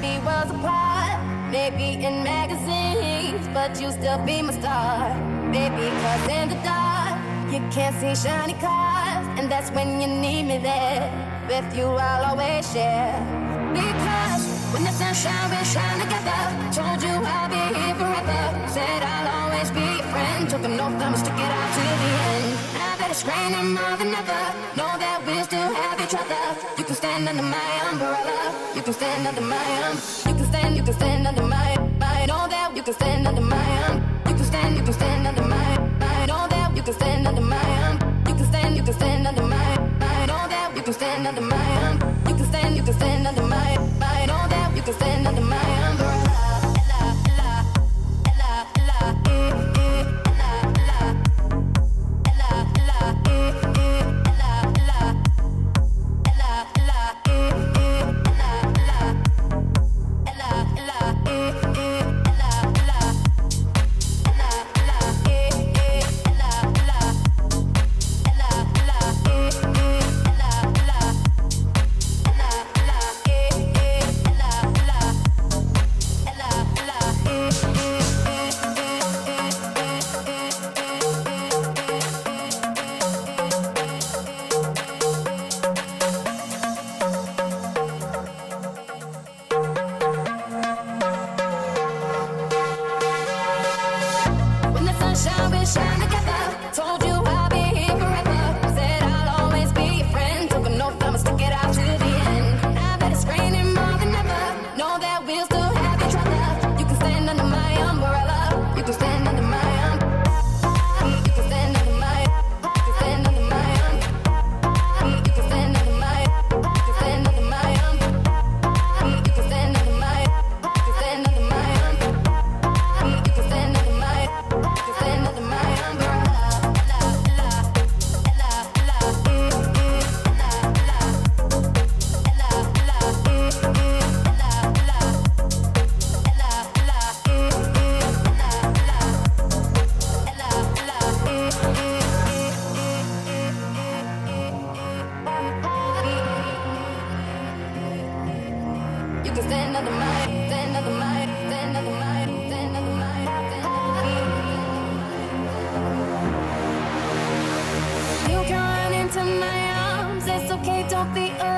be worlds apart. Maybe in magazines, but you still be my star. Baby, cause in the dark, you can't see shiny cars. And that's when you need me there. With you, I'll always share. Because when the sun shines, we shine together. Told you I'll be here forever. Said I'll always be your friend. Took an oath, I'ma stick it out to the end. Now that it's raining more than ever, know that we'll still have each other. Stand under my umbrella. You can stand under my um. You can stand, you can stand under my. I know that you can stand under my um. You can stand, you can stand under my. I know that you can stand under my um. You can stand, you can stand under my. I know that you can stand under my um. You can stand, you can stand under my. I know that you can stand under side. Into my arms. It's okay, don't be alarmed.